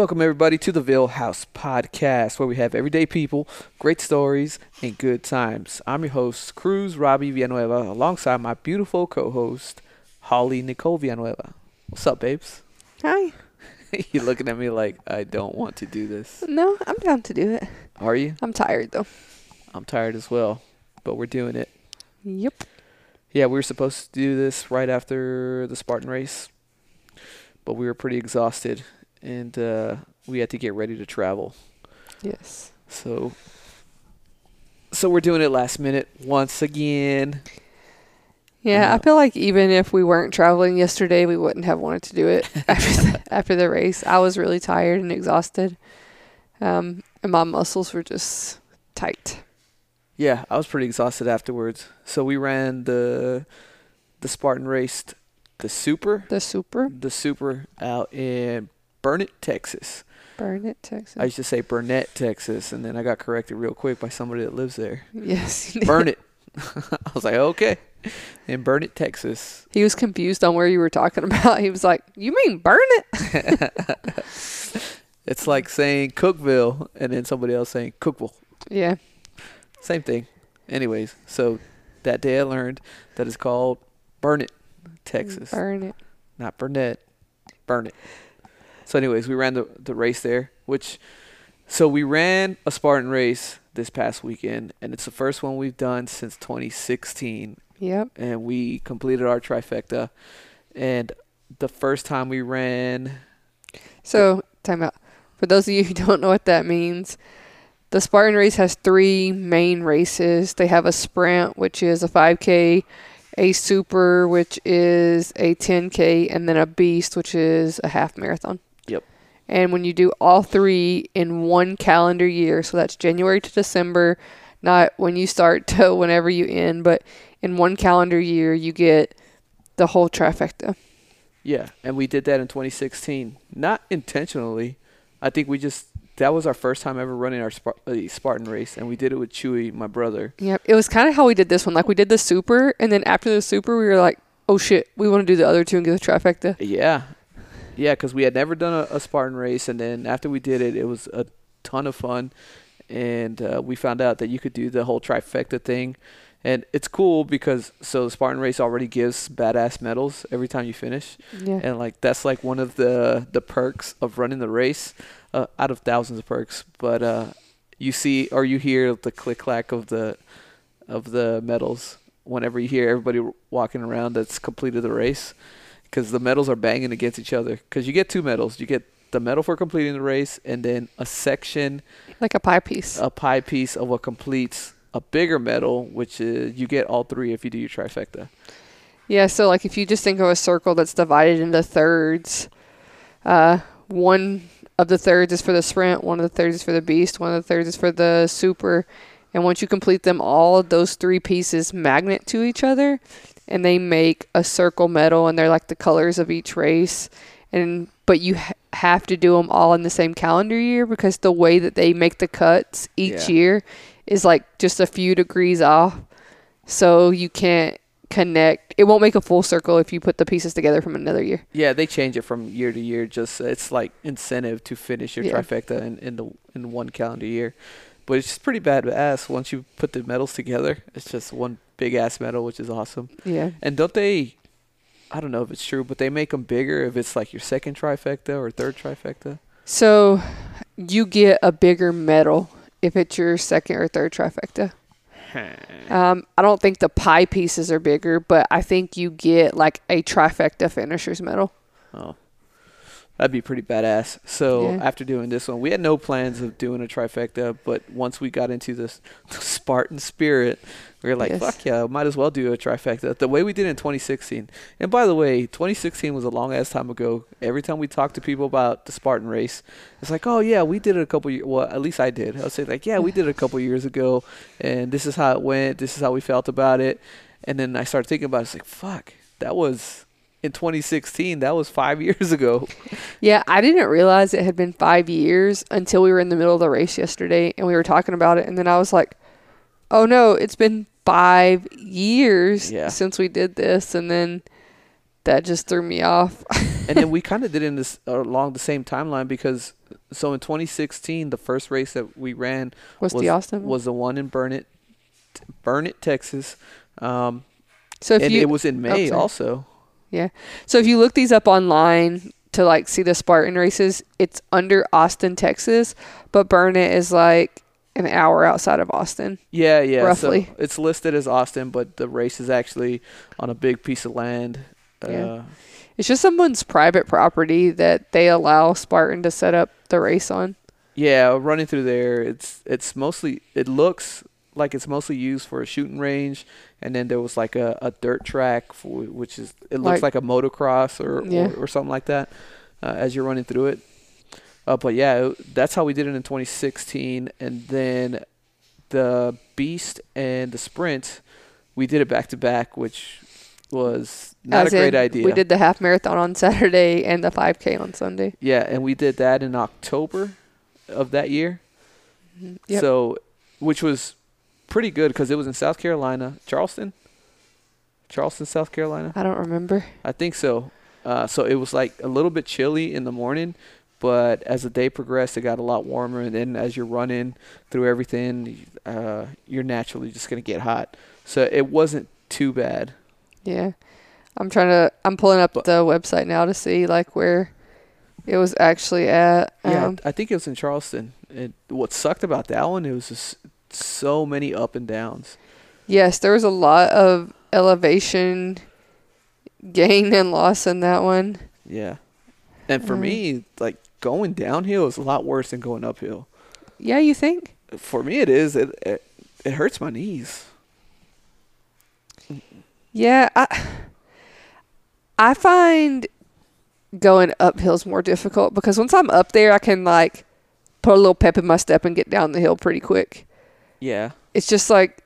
Welcome, everybody, to the Vill House Podcast, where we have everyday people, great stories, and good times. I'm your host, Cruz Robbie Villanueva, alongside my beautiful co host, Holly Nicole Villanueva. What's up, babes? Hi. You're looking at me like I don't want to do this. No, I'm down to do it. Are you? I'm tired though. I'm tired as well, but we're doing it. Yep. Yeah, we were supposed to do this right after the Spartan race, but we were pretty exhausted and uh, we had to get ready to travel. Yes. So, so we're doing it last minute once again. Yeah, I I, feel like even if we weren't traveling yesterday, we wouldn't have wanted to do it after the, after the race. I was really tired and exhausted, um, and my muscles were just tight. Yeah, I was pretty exhausted afterwards. So we ran the the Spartan race, the Super, The super the Super out in Burnett, Texas. burn it, Texas. I used to say Burnett, Texas, and then I got corrected real quick by somebody that lives there. yes. you did. Burn it. I was like, okay. In Burnett, Texas. He was confused on where you were talking about. He was like, "You mean burn it?" It's like saying Cookville and then somebody else saying Cookville. Yeah. Same thing. Anyways, so that day I learned that it's called Burnett, Texas. Burn it. Not Burnett. Burn it. So anyways, we ran the the race there, which so we ran a Spartan race this past weekend and it's the first one we've done since 2016 Yep. and we completed our trifecta and the first time we ran So, time out. For those of you who don't know what that means, the Spartan race has three main races. They have a sprint, which is a 5K, a super, which is a 10K, and then a beast, which is a half marathon. And when you do all three in one calendar year, so that's January to December, not when you start to whenever you end, but in one calendar year, you get the whole trifecta. Yeah, and we did that in 2016. Not intentionally. I think we just that was our first time ever running our uh, Spartan race, and we did it with Chewy, my brother. Yep. It was kind of how we did this one. Like we did the super, and then after the super, we were like, "Oh shit, we want to do the other two and get the trifecta." Yeah, yeah, because we had never done a, a Spartan race, and then after we did it, it was a ton of fun, and uh, we found out that you could do the whole trifecta thing, and it's cool because so the Spartan race already gives badass medals every time you finish. Yeah. and like that's like one of the the perks of running the race uh, out of thousands of perks but uh you see or you hear the click clack of the of the medals whenever you hear everybody walking around that's completed the race because the medals are banging against each other because you get two medals you get the medal for completing the race and then a section Like a pie piece. a pie piece of what completes a bigger medal which is you get all three if you do your trifecta Yeah. So like if you just think of a circle that's divided into thirds, uh, one of the thirds is for the sprint, one of the thirds is for the beast, one of the thirds is for the super, and once you complete them all, those three pieces magnet to each other, and they make a circle medal, and they're like the colors of each race, and but you ha- have to do them all in the same calendar year because the way that they make the cuts each Yeah. year is like just a few degrees off, so you can't connect. It won't make a full circle if you put the pieces together from another year. Yeah, they change it from year to year. Just it's like incentive to finish your Yeah. trifecta in, in the in one calendar year. But it's just pretty badass once you put the medals together. It's just one big ass medal, which is awesome. Yeah. And don't they? I don't know if it's true, but they make them bigger if it's like your second trifecta or third trifecta. So you get a bigger medal if it's your second or third trifecta. Um, I don't think the pie pieces are bigger, but I think you get like a trifecta finisher's medal. Oh, that'd be pretty badass. So Yeah. after doing this one, we had no plans of doing a trifecta, but once we got into this Spartan spirit, we were like, Yes. "Fuck yeah, might as well do a trifecta." The way we did in 2016. And by the way, 2016 was a long ass time ago. Every time we talk to people about the Spartan race, it's like, "Oh yeah, we did it a couple years." Well, at least I did. I'll say like, "Yeah, we did it a couple years ago, and this is how it went. This is how we felt about it." And then I started thinking about it. It's like, "Fuck, that was." In 2016, that was five years ago. Yeah, I didn't realize it had been five years until we were in the middle of the race yesterday and we were talking about it. And then I was like, oh no, it's been five years Yeah. since we did this. And then that just threw me off. and then we kind of did it in this along the same timeline because so in 2016 the first race that we ran was, the Austin? was the one in Burnett, Burnett, Texas. Um, so if and you it was in May sorry. also. So if you look these up online to like see the Spartan races, it's under Austin, Texas, but Burnett is like an hour outside of Austin. Yeah, yeah. Roughly. So it's listed as Austin, but the race is actually on a big piece of land. Yeah. Uh, It's just someone's private property that they allow Spartan to set up the race on. yeah, running through there, it's it's mostly it looks like it's mostly used for a shooting range, and then there was like a, a dirt track, for, which is it looks like, Like- a motocross or, Yeah. or or something like that uh, as you're running through it. Uh, but yeah, it- that's how we did it in 2016, and then the beast and the sprint, we did it back to back, which was not As a great idea. We did the half marathon on Saturday and the 5K on Sunday. Yeah, and we did that in October of that year. Yep. So, which was pretty good because it was in South Carolina, Charleston, Charleston, South Carolina. I don't remember. I think so. Uh, so it was like a little bit chilly in the morning, but as the day progressed, it got a lot warmer. And then as you're running through everything, uh, you're naturally just gonna get hot. So it wasn't too bad. Yeah. I'm trying to I'm pulling up But- the website now to see like where it was actually at. Yeah, Um, I think it was in Charleston. It, what sucked about that one, it was just so many up and downs. yes, there was a lot of elevation gain and loss in that one. Yeah. And for Mhm. me, like going downhill is a lot worse than going uphill. Yeah, you think? For me, it is. It it, it hurts my knees. Yeah, I I find going uphills more difficult because once I'm up there, I can like put a little pep in my step and get down the hill pretty quick. Yeah. It's just like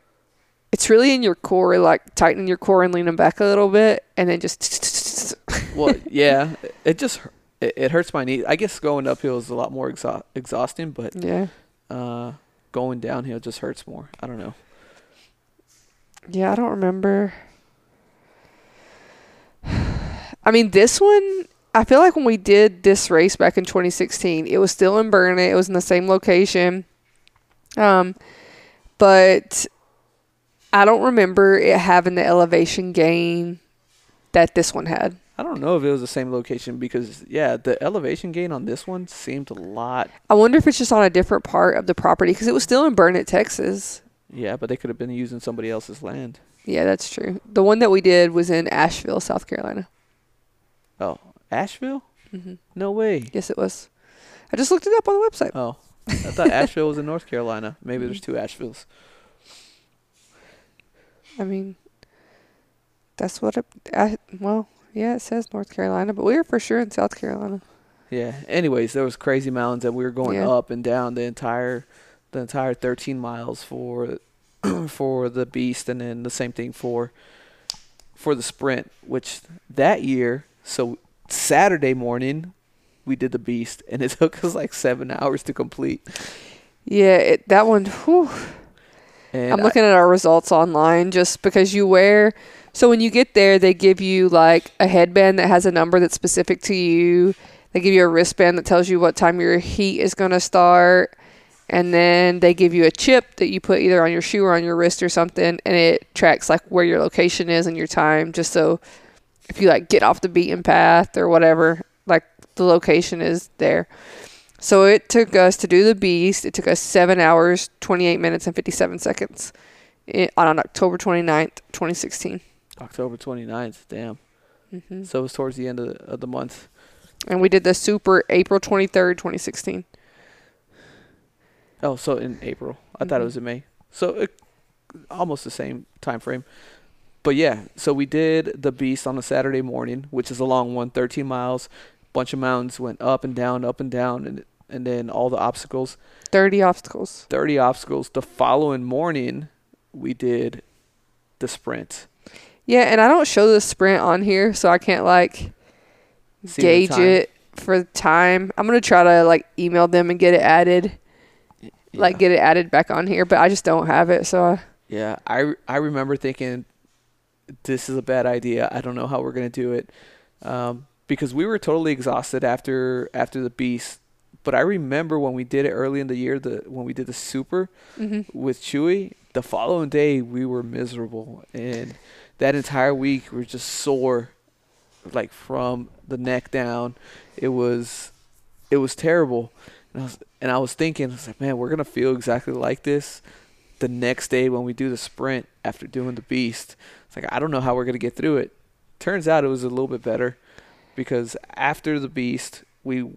it's really in your core, like tightening your core and leaning back a little bit, and then just Well, yeah. It just it, it hurts my knees. I guess going uphill is a lot more exha- exhausting, but yeah, uh, going downhill just hurts more. I don't know. yeah. I don't remember. I mean, this one. I feel like when we did this race back in 2016, it was still in Burnett. It was in the same location. Um, but I don't remember it having the elevation gain that this one had. I don't know if it was the same location because yeah, the elevation gain on this one seemed a lot. I wonder if it's just on a different part of the property because it was still in Burnett, Texas. Yeah, but they could have been using somebody else's land. Yeah, that's true. The one that we did was in Asheville, South Carolina. Oh, Asheville? Mm-hmm. No way. Yes, it was. I just looked it up on the website. Oh, I thought Asheville was in North Carolina. Maybe there's two Asheville's. I mean, that's what it. I, well, yeah, it says North Carolina, but we were for sure in South Carolina. Yeah. Anyways, there was crazy mountains, and we were going Yeah. up and down the entire, the entire 13 miles for, for the beast, and then the same thing for, for the sprint. Which that year, so Saturday morning, we did the beast, and it took us like seven hours to complete. Yeah, it, that one. Whew, And I'm I- looking at our results online just because you wear. So when you get there, they give you like a headband that has a number that's specific to you. They give you a wristband that tells you what time your heat is going to start. And then they give you a chip that you put either on your shoe or on your wrist or something. And it tracks like where your location is and your time. Just so if you like get off the beaten path or whatever, like the location is there. So it took us to do the beast. It took us seven hours, 28 minutes, and 57 seconds i on October 29th, 2016. October 29th. Damn. hmm So it was towards the end of the, of the month. And we did the super April 23rd, 2016. Oh, so in April. I thought it Mhm. was in May. So it, almost the same time frame. But yeah, so we did the beast on a Saturday morning, which is a long one, 13 miles. Bunch of mountains went up and down, up and down, and and then all the obstacles, 30 obstacles. 30 obstacles. The following morning, we did the sprint. Yeah, and I don't show the sprint on here, so I can't like See gauge it for time. I'm gonna try to like email them and get it added, like get it added back on here, but I just don't have it. So I, Yeah, I I remember thinking this is a bad idea. I don't know how we're gonna do it. um, because we were totally exhausted after after the beast. But I remember when we did it early in the year, the when we did the super hmm with Chewy, the following day we were miserable, and that entire week we were just sore, like from the neck down. It was, it was terrible, and I was and I was thinking, I was like, man, we're gonna feel exactly like this the next day when we do the sprint after doing the beast. It's like I don't know how we're gonna get through it. Turns out it was a little bit better because after the beast we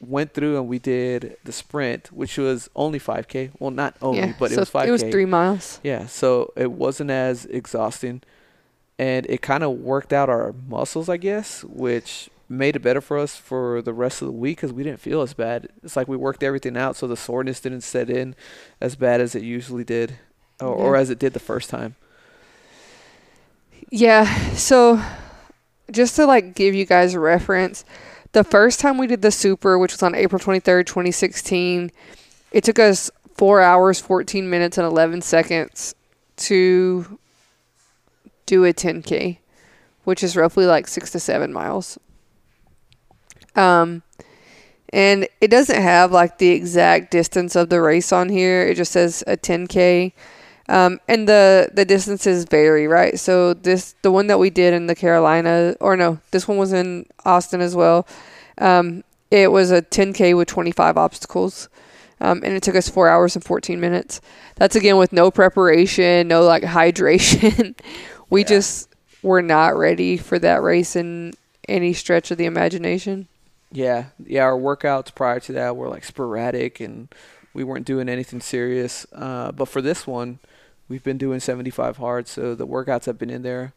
went through and we did the sprint, which was only 5K. Well, not only, yeah. but so it was 5K. It was three miles. Yeah, so it wasn't as exhausting, and it kind of worked out our muscles, I guess, which made it better for us for the rest of the week because we didn't feel as bad. It's like we worked everything out, so the soreness didn't set in as bad as it usually did, or, or as it did the first time. Yeah. So just to like give you guys a reference, the first time we did the super, which was on April 23rd, 2016, it took us 4 hours, 14 minutes and 11 seconds to do a 10k, which is roughly like 6 to 7 miles. Um and it doesn't have like the exact distance of the race on here. It just says a 10k. Um, and the the distances vary, right? So this the one that we did in the Carolina, or no, this one was in Austin as well. Um, it was a 10k with 25 obstacles, um, and it took us four hours and 14 minutes. That's again with no preparation, no like hydration. we Yeah. just were not ready for that race in any stretch of the imagination. Yeah, yeah. Our workouts prior to that were like sporadic, and we weren't doing anything serious. Uh, but for this one, we've been doing 75 hard, so the workouts have been in there.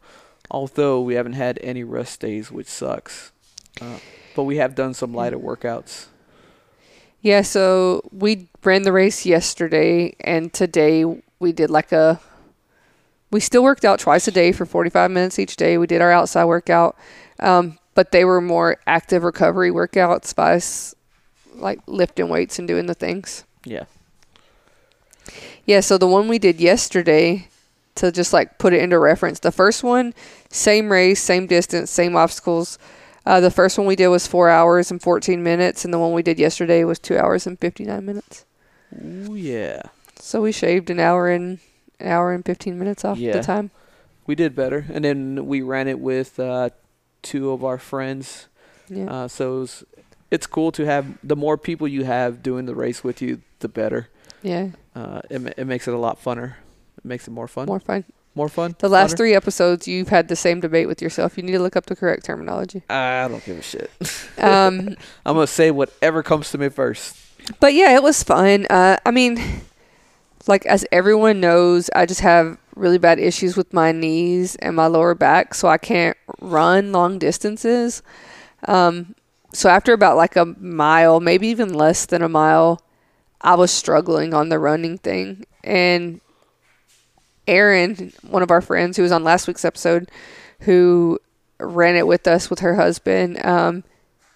Although we haven't had any rest days, which sucks. Uh, but we have done some lighter workouts. Yeah, so we ran the race yesterday, and today we did like a. We still worked out twice a day for 45 minutes each day. We did our outside workout, um, but they were more active recovery workouts by like lifting weights and doing the things. Yeah. Yeah, so the one we did yesterday, to just like put it into reference, the first one, same race, same distance, same obstacles. Uh, the first one we did was four hours and 14 minutes, and the one we did yesterday was two hours and 59 minutes. Ooh, yeah. So we shaved an hour and an hour and 15 minutes off Yeah. the time. We did better, and then we ran it with uh, two of our friends. Yeah. Uh, so it was, it's cool to have the more people you have doing the race with you, the better. Yeah. Uh, it it makes it a lot funner. It makes it more fun. More fun. More fun. The last Funner? three episodes, you've had the same debate with yourself. You need to look up the correct terminology. I don't give a shit. Um, I'm gonna say whatever comes to me first. But yeah, it was fun. Uh, I mean, like as everyone knows, I just have really bad issues with my knees and my lower back, so I can't run long distances. Um, so after about like a mile, maybe even less than a mile, I was struggling on the running thing. And Erin, one of our friends who was on last week's episode, who ran it with us with her husband, um,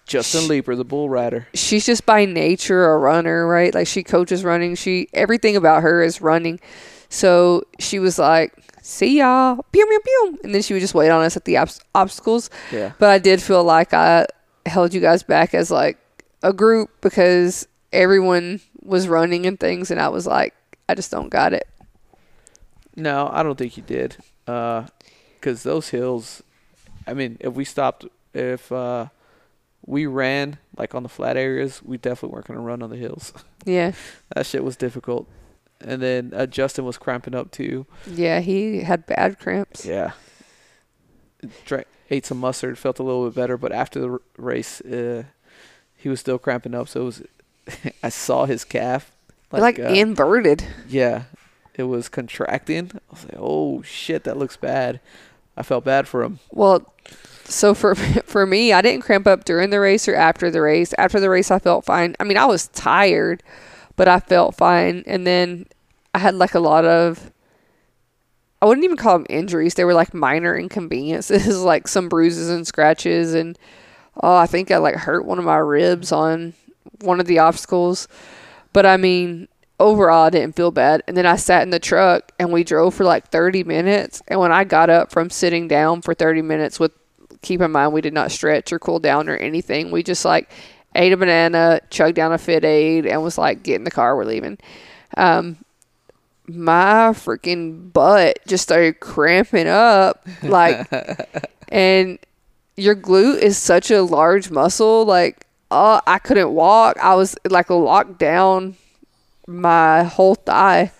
Justin Sh- Leeper, the bull rider. she's just by nature a runner, right? Like she coaches running. She everything about her is running. So she was like, "See y'all, pew pew pew," and then she would just wait on us at the obs- obstacles. Yeah. But I did feel like I held you guys back as like a group because everyone was running and things, and I was like, I just don't got it. No, I don't think you did. Uh 'cause those hills. I mean, if we stopped, if uh, we ran like on the flat areas, we definitely weren't gonna run on the hills. Yeah, that shit was difficult. And then uh, Justin was cramping up too. yeah, he had bad cramps. Yeah. Drank, ate some mustard, felt a little bit better, but after the r- race, uh, he was still cramping up. So it was, I saw his calf, Like, uh, inverted. yeah, it was contracting. I was like, oh shit, that looks bad. I felt bad for him. Well, so for for me, I didn't cramp up during the race or after the race. After the race, I felt fine. I mean, I was tired, but I felt fine. And then I had like a lot of I wouldn't even call them injuries. They were like minor inconveniences, like some bruises and scratches and oh, I think I like hurt one of my ribs on one of the obstacles. But I mean, overall I didn't feel bad. And then I sat in the truck and we drove for like 30 minutes. And when I got up from sitting down for 30 minutes with keep in mind we did not stretch or cool down or anything. We just like ate a banana, chugged down a FitAid, and was like, get in the car, we're leaving. Um, my freaking butt just started cramping up, like, and your glute is such a large muscle, like, oh, I couldn't walk. I was like locked down my whole thigh.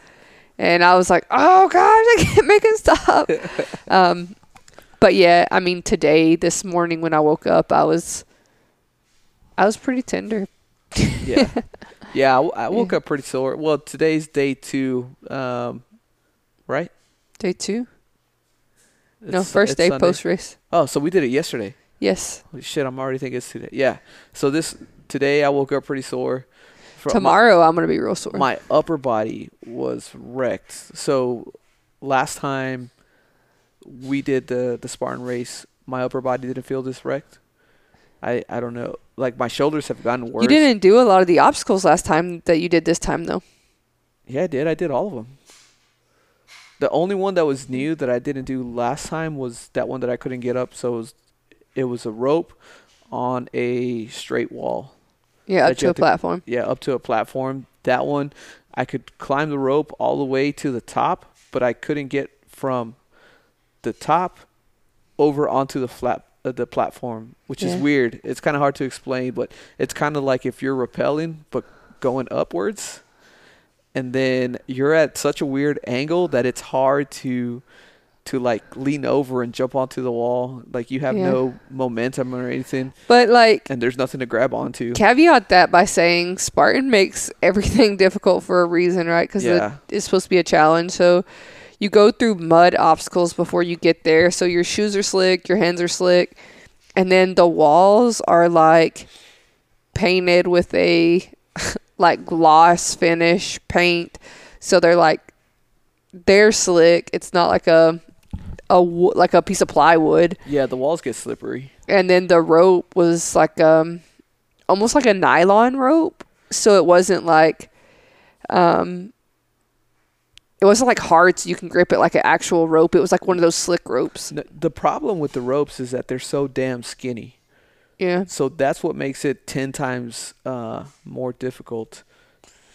And I was like, oh gosh, I can't make it stop. um, but yeah, I mean, today, this morning when I woke up, I was, I was pretty tender. yeah, yeah. I, I woke up pretty sore. Well, today's day two, um, right? Day two? no, first day post race. Oh, so we did it yesterday. Yes. Holy shit, I'm already thinking it's today. Yeah. So this today I woke up pretty sore. Fro- my- Tomorrow I'm gonna be real sore. my upper body was wrecked. So last time we did the the Spartan race, my upper body didn't feel this wrecked. I I don't know. Like my shoulders have gotten worse. you didn't do a lot of the obstacles last time that you did this time though. Yeah, I did. I did all of them. The only one that was new that I didn't do last time was that one that I couldn't get up. So it was, it was a rope on a straight wall. Yeah, up to a to- platform. yeah, up to a platform. That one, I could climb the rope all the way to the top, but I couldn't get from the top over onto the flat uh, the platform, which is weird. It's kind of hard to explain, but it's kind of like if you're rappelling but going upwards, and then you're at such a weird angle that it's hard to to like lean over and jump onto the wall. Like you have Yeah. no momentum or anything, But like and there's nothing to grab onto. caveat that by saying Spartan makes everything difficult for a reason, right? Because Yeah. it's supposed to be a challenge. So you go through mud obstacles before you get there. So your shoes are slick, your hands are slick, and then the walls are like painted with a like gloss finish paint. So they're like they're slick. It's not like a a wo- like a piece of plywood. Yeah, the walls get slippery. and then the rope was like um almost like a nylon rope. So it wasn't like um it wasn't like hard so you can grip it like an actual rope. It was like one of those slick ropes. N- The problem with the ropes is that they're so damn skinny. yeah. So that's what makes it 10 times uh, more difficult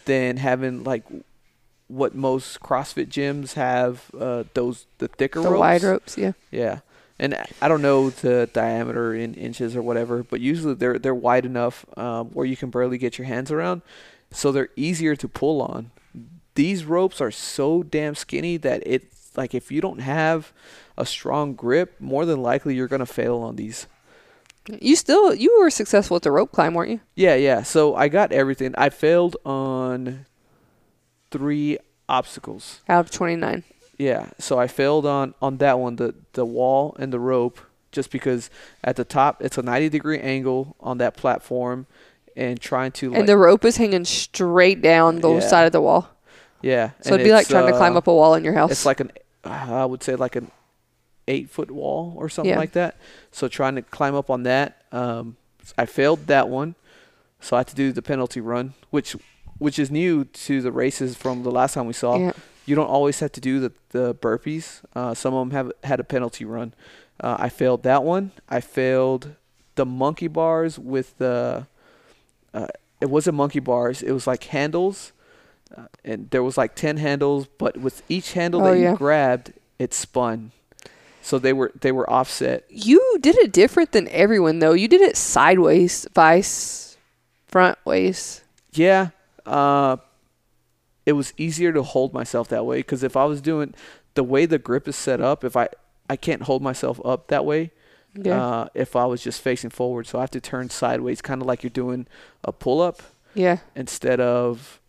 than having like what most CrossFit gyms have uh, those the thicker the ropes. wide ropes yeah Yeah. And I- don't know the diameter in inches or whatever, but usually they're they're wide enough um, where you can barely get your hands around, so they're easier to pull on. These ropes are so damn skinny that it's like if you don't have a strong grip, more than likely you're gonna fail on these. you still you were successful at the rope climb weren't you Yeah, yeah. So I got everything. I failed on three obstacles. out of 29 Yeah, so I failed on on that one, the the wall and the rope, just because at the top it's a 90 degree angle on that platform, and trying to like and the rope is hanging straight down the Yeah. side of the wall yeah, so it'd be like trying to climb up a wall in your house It's like an uh, I would say like an eight foot wall or something Yeah. like that. So trying to climb up on that, um, I failed that one, so I had to do the penalty run, which which is new to the races from the last time we saw. yeah you don't always have to do the, the burpees. Uh, some of them have had a penalty run. Uh, I failed that one. I failed the monkey bars with the. Uh, it wasn't monkey bars. It was like handles, uh, and there was like ten handles. But with each handle Oh, that yeah. you grabbed, it spun. So they were they were offset. you did it different than everyone though you did it sideways vice front ways Yeah. Uh, it was easier to hold myself that way because if I was doing the way the grip is set up, if I I can't hold myself up that way. yeah. Uh, if I was just facing forward, so I have to turn sideways, kind of like you're doing a pull up yeah. instead of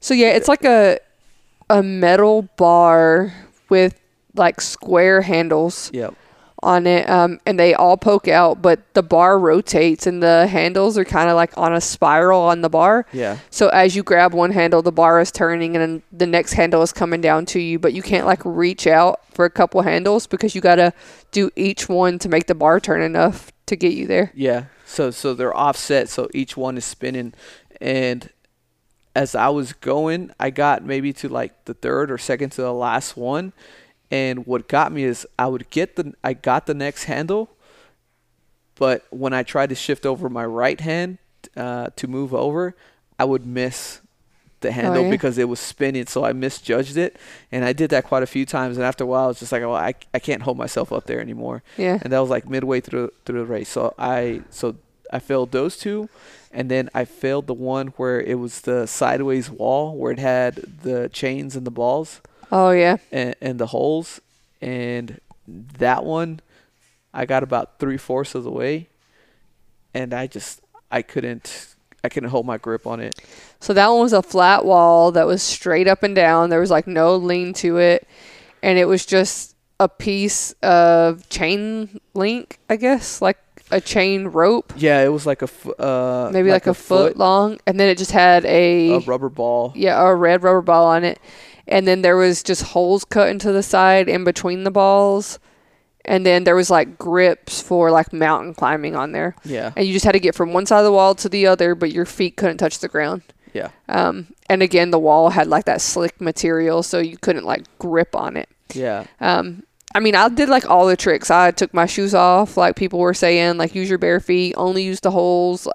So yeah, it's like a a metal bar with like square handles. Yeah on it, um, and they all poke out, but the bar rotates and the handles are kind of like on a spiral on the bar. yeah So as you grab one handle, the bar is turning, and then the next handle is coming down to you, but you can't like reach out for a couple handles because you gotta do each one to make the bar turn enough to get you there. yeah. So so they're offset, so each one is spinning, and as I was going, I got maybe to like the third or second to the last one, and what got me is I would get the I got the next handle, but when I tried to shift over my right hand uh, to move over, I would miss the handle yeah? because it was spinning, so I misjudged it, and I did that quite a few times. And after a while, I was just like, "Oh, I, I can't hold myself up there anymore." Yeah. And that was like midway through through the race. So I so I failed those two, and then I failed the one where it was the sideways wall where it had the chains and the balls Oh yeah. and, and the holes, and that one I got about three fourths of the way, and I just I couldn't I couldn't hold my grip on it. So that one was a flat wall that was straight up and down. There was like no lean to it, and it was just a piece of chain link, I guess, like a chain rope, Yeah, it was like a fo- uh maybe like, a, foot, long, and then it just had a, a rubber ball. yeah a red rubber ball on it, and then there was just holes cut into the side in between the balls, and then there was like grips for like mountain climbing on there, Yeah, and you just had to get from one side of the wall to the other, but your feet couldn't touch the ground. yeah, Um, and again, the wall had like that slick material, so you couldn't like grip on it. yeah, Um, I mean, I did like all the tricks. I took my shoes off, like people were saying, like use your bare feet, only use the holes,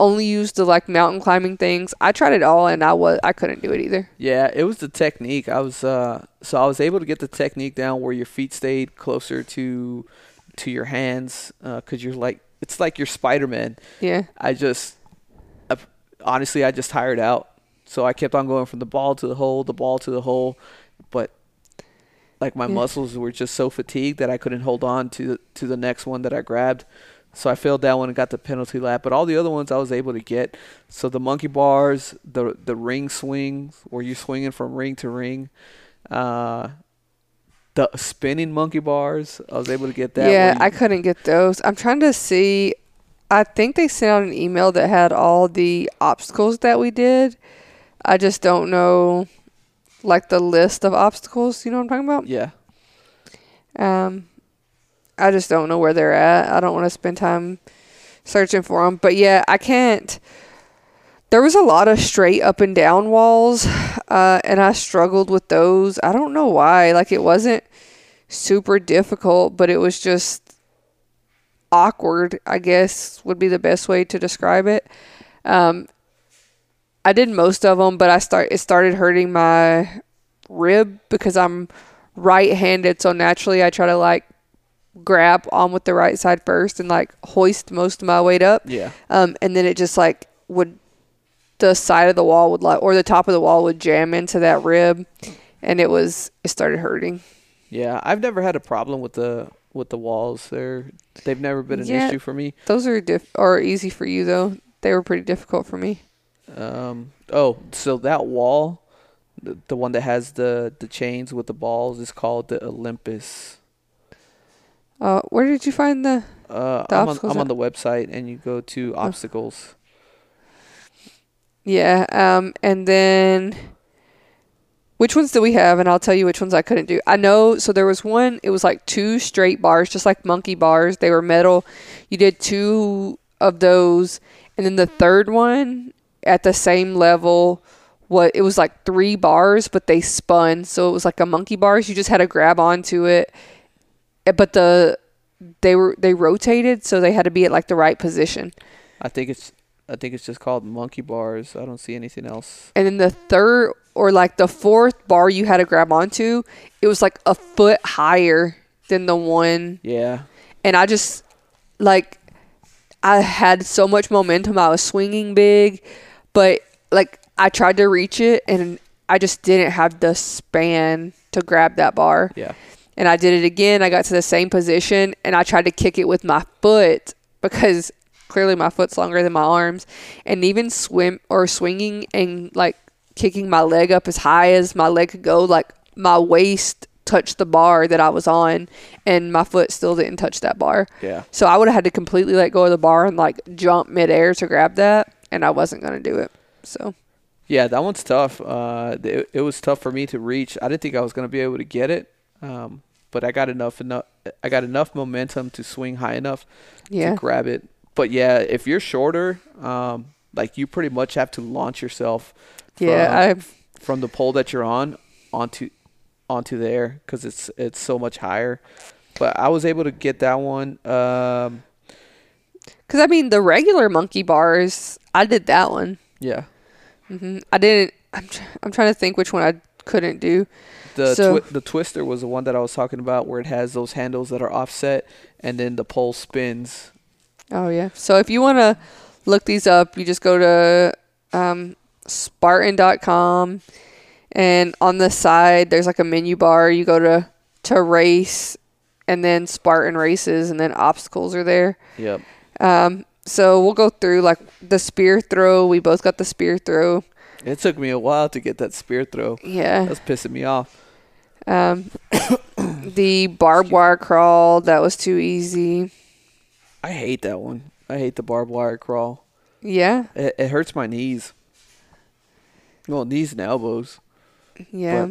only used the like mountain climbing things. I tried it all, and I was I couldn't do it either. yeah. It was the technique. I was uh so I was able to get the technique down where your feet stayed closer to to your hands uh, because you're like it's like you're Spider Man. Yeah, I just I, honestly I just tired out. So I kept on going from the ball to the hole, the ball to the hole, but like my Yeah. muscles were just so fatigued that I couldn't hold on to to the next one that I grabbed. So I failed that one and got the penalty lap, but all the other ones I was able to get. So the monkey bars, the the ring swings where you're swinging from ring to ring, uh, the spinning monkey bars, I was able to get that. yeah, you- I couldn't get those. I'm trying to see. I think they sent out an email that had all the obstacles that we did. I just don't know, like the list of obstacles. You know what I'm talking about? yeah, Um, I just don't know where they're at. I don't want to spend time searching for them. But yeah, I can't. There was a lot of straight up and down walls, uh, and I struggled with those. I don't know why. Like it wasn't super difficult, but it was just awkward. I guess would be the best way to describe it. Um, I did most of them, but I start it started hurting my rib because I'm right-handed, so naturally I try to like grab on with the right side first and like hoist most of my weight up. yeah. Um, and then it just like would the side of the wall would like or the top of the wall would jam into that rib, and it was it started hurting. Yeah, I've never had a problem with the with the walls. They're they've never been an Yeah. issue for me. Those are diff or easy for you though. They were pretty difficult for me. Um, oh, so that wall, the, the one that has the the chains with the balls, is called the Olympus. Uh, where did you find the? Uh, The I'm on I'm on the website, and you go to obstacles. Yeah. Um, and then which ones do we have? And I'll tell you which ones I couldn't do. I know. So there was one. It was like two straight bars, just like monkey bars. They were metal. You did two of those, and then the third one at the same level. What it was like three bars, but they spun, so it was like a monkey bars. You just had to grab onto it, Eh, but the they were they rotated, so they had to be at like the right position. I think it's I think it's just called monkey bars. I don't see anything else. and then the third or like the fourth bar you had to grab onto, it was like a foot higher than the one. Yeah, And I just like I had so much momentum. I was swinging big, but like I tried to reach it and I just didn't have the span to grab that bar. yeah, And I did it again. I got to the same position and I tried to kick it with my foot because clearly my foot's longer than my arms. And even swim or swinging and like kicking my leg up as high as my leg could go, like my waist touched the bar that I was on and my foot still didn't touch that bar. yeah. So I would have had to completely let go of the bar and like jump midair to grab that. And I wasn't going to do it. So Yeah, that one's tough. Uh, it, it was tough for me to reach. I didn't think I was gonna be able to get it, um, but I got enough enough. I got enough momentum to swing high enough yeah. to grab it. But yeah, if you're shorter, um, like you pretty much have to launch yourself. Yeah. I've from the pole that you're on onto onto there because it's it's so much higher. But I was able to get that one. Um, Because I mean, the regular monkey bars, I did that one. Yeah. Mm-hmm. I didn't. I'm tr- I'm trying to think which one I couldn't do. The So- twi- the twister was the one that I was talking about, where it has those handles that are offset, and then the pole spins. Oh yeah. So if you want to look these up, you just go to um, Spartan.com, and on the side there's like a menu bar. You go to to race, and then Spartan races, and then obstacles are there. Yep. Um, so we'll go through like the spear throw. We both got the spear throw. It took me a while to get that spear throw. Yeah. That's pissing me off. Um, the barbed wire crawl that was too easy. I hate that one. I hate the barbed wire crawl. Yeah. It, it hurts my knees. Well, knees and elbows. Yeah.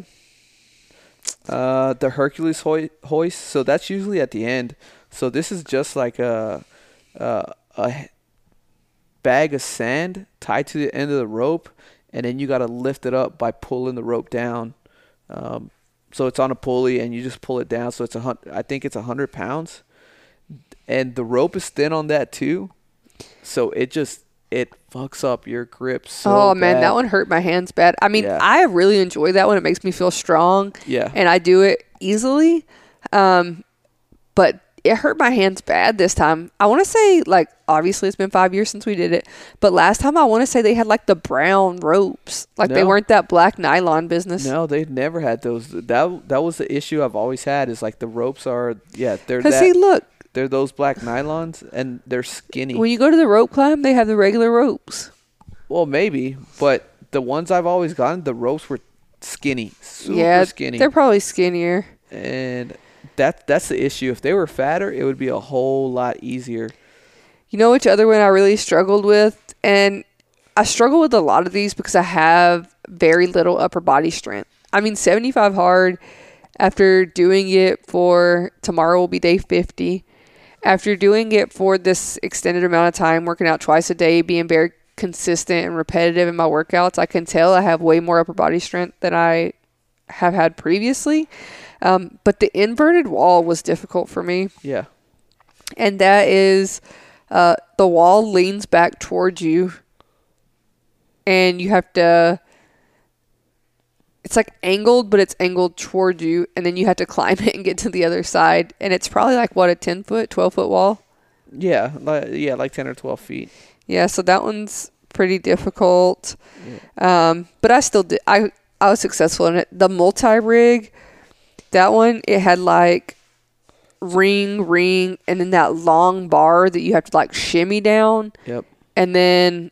Uh, the Hercules hoi- hoist. So that's usually at the end. So this is just like a a bag of sand tied to the end of the rope, and then you got to lift it up by pulling the rope down. Um, so it's on a pulley, and you just pull it down. So it's a hun- I think it's a hundred pounds, and the rope is thin on that too. So it just it fucks up your grip. So oh man, bad. that one hurt my hands bad. I mean, Yeah. I really enjoy that one. It makes me feel strong, Yeah. and I do it easily. Um, but it hurt my hands bad this time. I want to say like obviously it's been five years since we did it, but last time I want to say they had like the brown ropes, like they weren't that black nylon business. No, they've never had those. That that was the issue I've always had. Is like the ropes are yeah they're Cause that see, look, they're those black nylons and they're skinny. when you go to the rope climb, they have the regular ropes. well, maybe, but the ones I've always gotten, the ropes were skinny, super yeah, skinny, they're probably skinnier. and that that's the issue. If they were fatter, it would be a whole lot easier. You know which other one I really struggled with? And I struggle with a lot of these because I have very little upper body strength. I mean, 75 hard after doing it for tomorrow will be day 50. After doing it for this extended amount of time, working out twice a day, being very consistent and repetitive in my workouts, I can tell I have way more upper body strength than I have had previously. Um, but the inverted wall was difficult for me Yeah, and that is uh, the wall leans back towards you, and you have to. It's like angled, but it's angled toward you, and then you have to climb it and get to the other side. And it's probably like what a ten foot, twelve foot wall. yeah, like, yeah, like ten or twelve feet. Yeah, so that one's pretty difficult. Um, but I still did. I I was successful in it. The multi rig, that one it had like ring, ring, and then that long bar that you have to like shimmy down, Yep. and then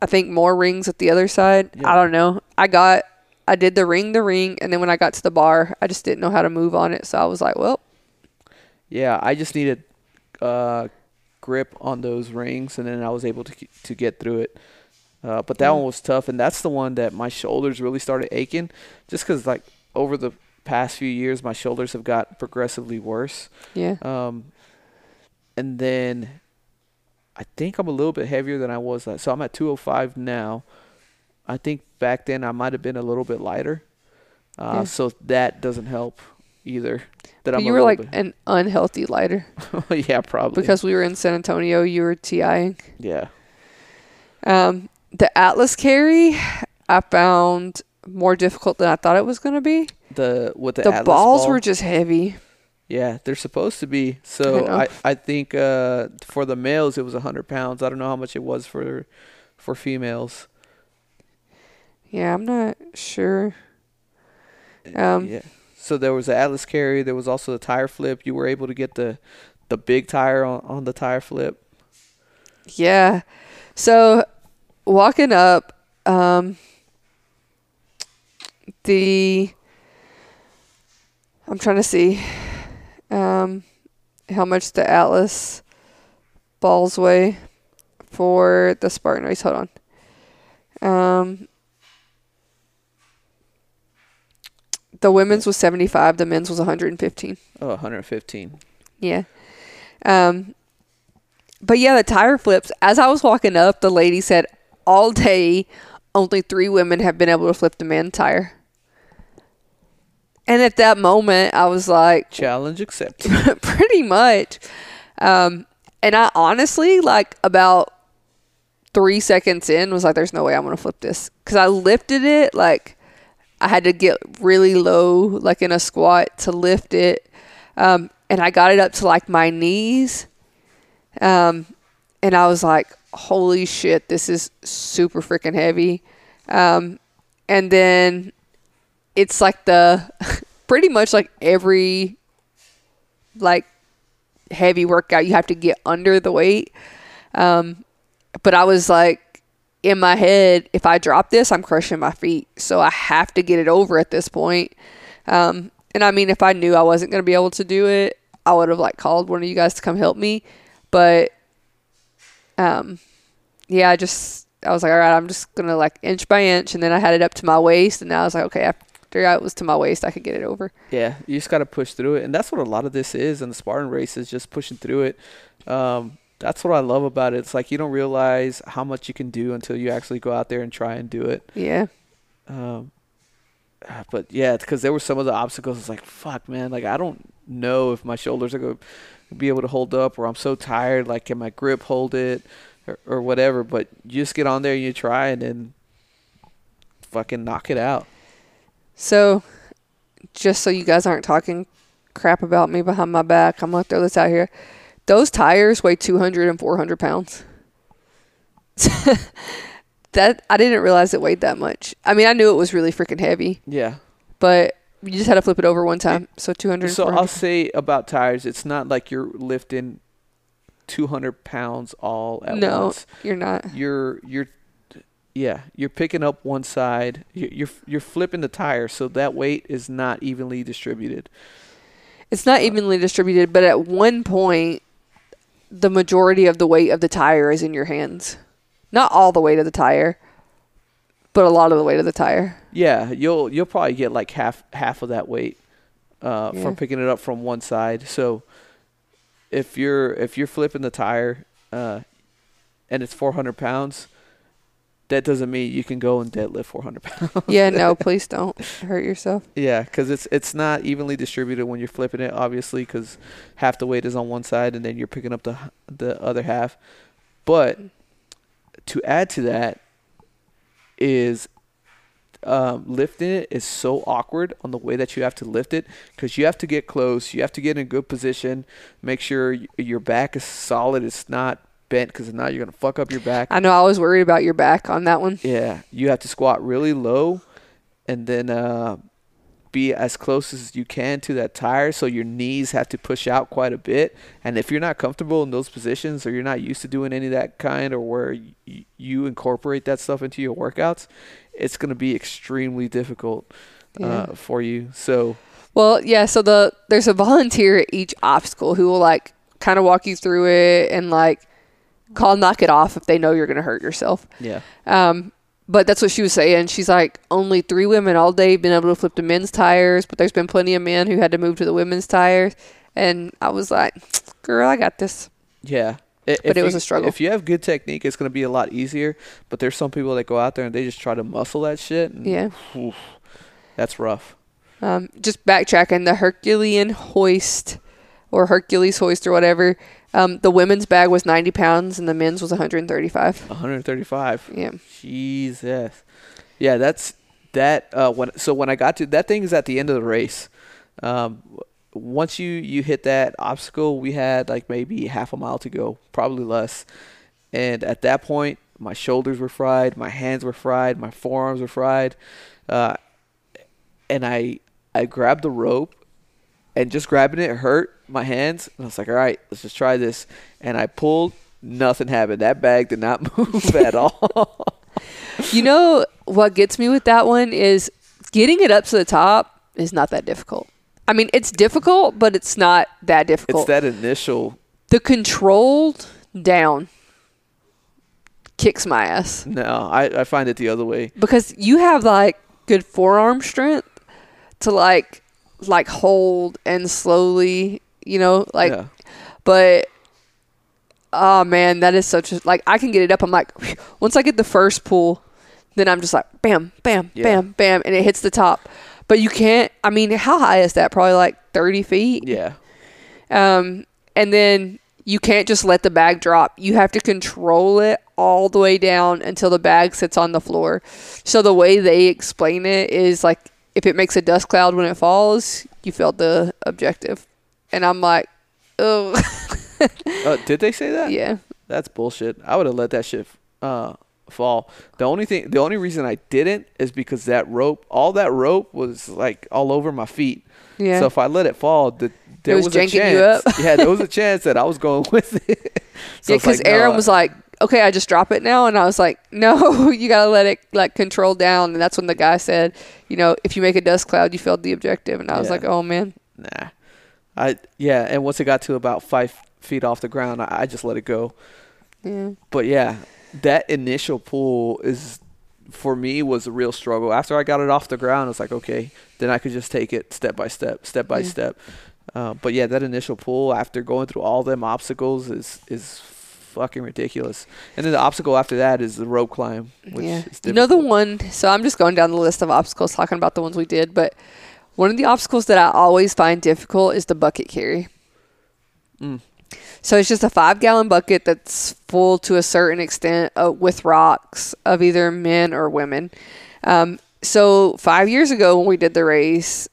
I think more rings at the other side. Yeah. I don't know. I got. I did the ring, the ring, and then when I got to the bar, I just didn't know how to move on it. So I was like, well, Yeah, I just needed uh, grip on those rings, and then I was able to to get through it. Uh, but that Mm. one was tough, and that's the one that my shoulders really started aching, just because like over the past few years, my shoulders have got progressively worse. yeah. Um, and then I think I'm a little bit heavier than I was. uh, So I'm at 205 now. I think back then I might have been a little bit lighter. Uh, Yeah. So that doesn't help either. That But I'm you were like bit- an unhealthy lighter yeah, probably. because we were in San Antonio. You were TIing. yeah. Um, the Atlas carry, I found more difficult than I thought it was going to be. The with the, The, Atlas balls ball, were just heavy. yeah, they're supposed to be. So know. I I think uh, for the males it was 100 pounds. I don't know how much it was for for females. Yeah, I'm not sure. Um, yeah. So there was the Atlas carry. There was also the tire flip. You were able to get the the big tire on, on the tire flip. Yeah. So walking up, um, the I'm trying to see um, how much the Atlas balls weigh for the Spartan race. Hold on. Um, the women's was 75. The men's was 115. Oh, 115. Yeah. Um, but yeah, the tire flips. As I was walking up, the lady said, all day, only three women have been able to flip the man tire. And at that moment, I was like, Challenge accepted. pretty much. Um, and I honestly like about three seconds in was like, "There's no way I'm gonna flip this," because I lifted it like I had to get really low, like in a squat, to lift it, um, and I got it up to like my knees, um, and I was like, "Holy shit, this is super freaking heavy," um, and then it's like the pretty much like every like heavy workout you have to get under the weight um, but I was like, in my head, if I drop this, I'm crushing my feet. So I have to get it over at this point. Um, and I mean, if I knew I wasn't going to be able to do it, I would have like called one of you guys to come help me. But, um, yeah, I just, I was like, all right, I'm just going to like inch by inch. And then I had it up to my waist. And now I was like, okay, after it was to my waist, I could get it over. Yeah, you just got to push through it. And that's what a lot of this is And the Spartan race is just pushing through it. Um, that's what I love about it. It's like you don't realize how much you can do until you actually go out there and try and do it. Yeah. Um, but yeah, because there were some of the obstacles. It's like fuck, man. Like I don't know if my shoulders are gonna be able to hold up, or I'm so tired. Like can my grip hold it, or, or whatever. But you just get on there and you try, and then fucking knock it out. So, just so you guys aren't talking crap about me behind my back, I'm gonna throw this out here. Those tires weigh 200 and 400 pounds. that I didn't realize it weighed that much. I mean, I knew it was really freaking heavy, Yeah. but you just had to flip it over one time. So 200. So I'll say about tires, it's not like you're lifting 200 pounds all at no, once. you're not. You're you're yeah, you're picking up one side. You- You're you're flipping the tire, so that weight is not evenly distributed. It's not evenly distributed, but at one point, the majority of the weight of the tire is in your hands. Not all the weight of the tire, but a lot of the weight of the tire. Yeah, you'll you'll probably get like half half of that weight uh, Yeah. from picking it up from one side. So if you're if you're flipping the tire uh, and it's 400 pounds, that doesn't mean you can go and deadlift 400 pounds. Yeah, no, please don't hurt yourself. Yeah, because it's it's not evenly distributed when you're flipping it, obviously, because half the weight is on one side and then you're picking up the the other half. But to add to that is um, lifting it is so awkward on the way that you have to lift it because you have to get close, you have to get in a good position, make sure your back is solid, it's not bent because now you're gonna fuck up your back. I know I was worried about your back on that one. Yeah, you have to squat really low, and then uh, be as close as you can to that tire. So your knees have to push out quite a bit. And if you're not comfortable in those positions, or you're not used to doing any of that kind, or where y- you incorporate that stuff into your workouts, it's gonna be extremely difficult Yeah. uh, for you. So Well, yeah, so the there's a volunteer at each obstacle who will like kind of walk you through it and like call knock it off if they know you're going to hurt yourself. yeah, Um but that's what she was saying. She's like only 3 women all day been able to flip the men's tires, but there's been plenty of men who had to move to the women's tires. And I was like, "Girl, I got this." yeah. I- But if it was a struggle. If you have good technique, it's gonna be a lot easier. But there's some people that go out there and they just try to muscle that shit. And, Yeah. oof, that's rough. Um, just backtracking, the Herculean hoist or Hercules hoist or whatever. Um, the women's bag was 90 pounds and the men's was 135. 135. Yeah. Jesus. Yeah, that's that. Uh, when so when I got to that thing is at the end of the race. Um, once you you hit that obstacle, we had like maybe half a mile to go, probably less. And at that point, my shoulders were fried, my hands were fried, my forearms were fried, uh, and I I grabbed the rope, and just grabbing it hurt my hands. And I was like, all right, let's just try this. And I pulled, nothing happened. That bag did not move at all. You know what gets me with that one is getting it up to the top is not that difficult. I mean, it's difficult, but it's not that difficult. it's that initial. the controlled down kicks my ass No, I, I find it the other way. because you have like good forearm strength to like like hold and slowly, you know, like yeah. but oh man, that is such a like I can get it up. I'm like whew. once I get the first pull, then I'm just like bam, bam, Yeah. bam, bam, and it hits the top. But you can't. I mean, how high is that? Probably like 30 feet. Yeah. Um, and then you can't just let the bag drop. You have to control it all the way down until the bag sits on the floor. So the way they explain it is like if it makes a dust cloud when it falls, you failed the objective. And I'm like, oh, Uh, did they say that? yeah. That's bullshit. I would have let that shit uh, fall. The only thing, the only reason I didn't is because that rope, all that rope was like all over my feet. Yeah. So if I let it fall, the, there was was, a chance. up. yeah, there was a chance that I was going with it. So yeah, because like, Erin no, was like, "Okay, I just drop it now," and I was like, "No, you gotta let it like control down." And that's when the guy said, "You know, if you make a dust cloud, you failed the objective." And I was Yeah. like, "Oh man, nah. I yeah, and once it got to about five feet off the ground, I, I just let it go. yeah, But yeah, that initial pull is for me was a real struggle. After I got it off the ground, it's like okay, then I could just take it step by step, step by Yeah. step. Uh, but yeah, that initial pull after going through all them obstacles is is fucking ridiculous. And then the obstacle after that is the rope climb, which yeah." is You know the one. So I'm just going down the list of obstacles, talking about the ones we did. But one of the obstacles that I always find difficult is the bucket carry. Mm. So it's just a five gallon bucket that's full to a certain extent uh, with rocks of either men or women. Um, so five years ago when we did the race,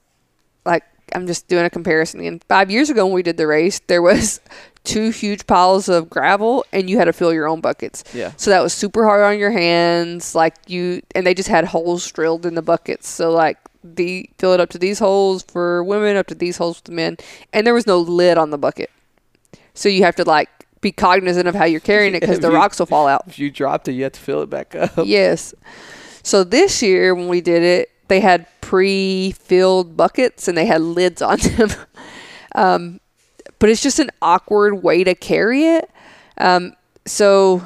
like I'm just doing a comparison again. Five years ago when we did the race, there was two huge piles of gravel and you had to fill your own buckets. Yeah. So that was super hard on your hands. Like you, and they just had holes drilled in the buckets. So like the fill it up to these holes for women, up to these holes for the men, and there was no lid on the bucket. So you have to like be cognizant of how you're carrying it because the you- rocks will fall out. If you dropped it, you have to fill it back up. yes. So this year when we did it, they had pre-filled buckets and they had lids on them. um, but it's just an awkward way to carry it. Um, so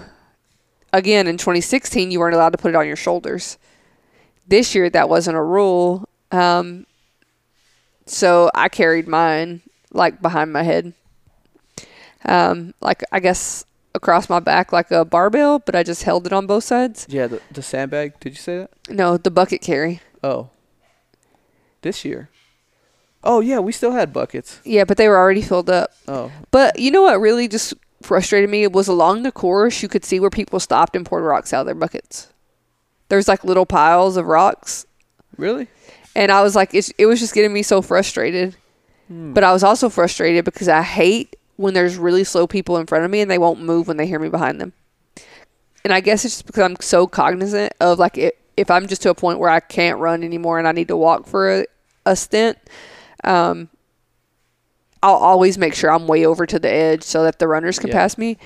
again, in 2016, you weren't allowed to put it on your shoulders. This year, that wasn't a rule. Um, so I carried mine like behind my head, um, like I guess across my back like a barbell, but I just held it on both sides. Yeah, the, the sandbag. Did you say that? No, the bucket carry. Oh. This year. Oh yeah, we still had buckets. Yeah, but they were already filled up. Oh. But you know what really just frustrated me was along the course you could see where people stopped and poured rocks out of their buckets. There's like little piles of rocks, Really? And I was like, it's, it was just getting me so frustrated. But I was also frustrated because I hate when there's really slow people in front of me and they won't move when they hear me behind them. And I guess it's just because I'm so cognizant of like it, if I'm just to a point where I can't run anymore and I need to walk for a, a stint, um, I'll always make sure I'm way over to the edge so that the runners can Yeah. pass me.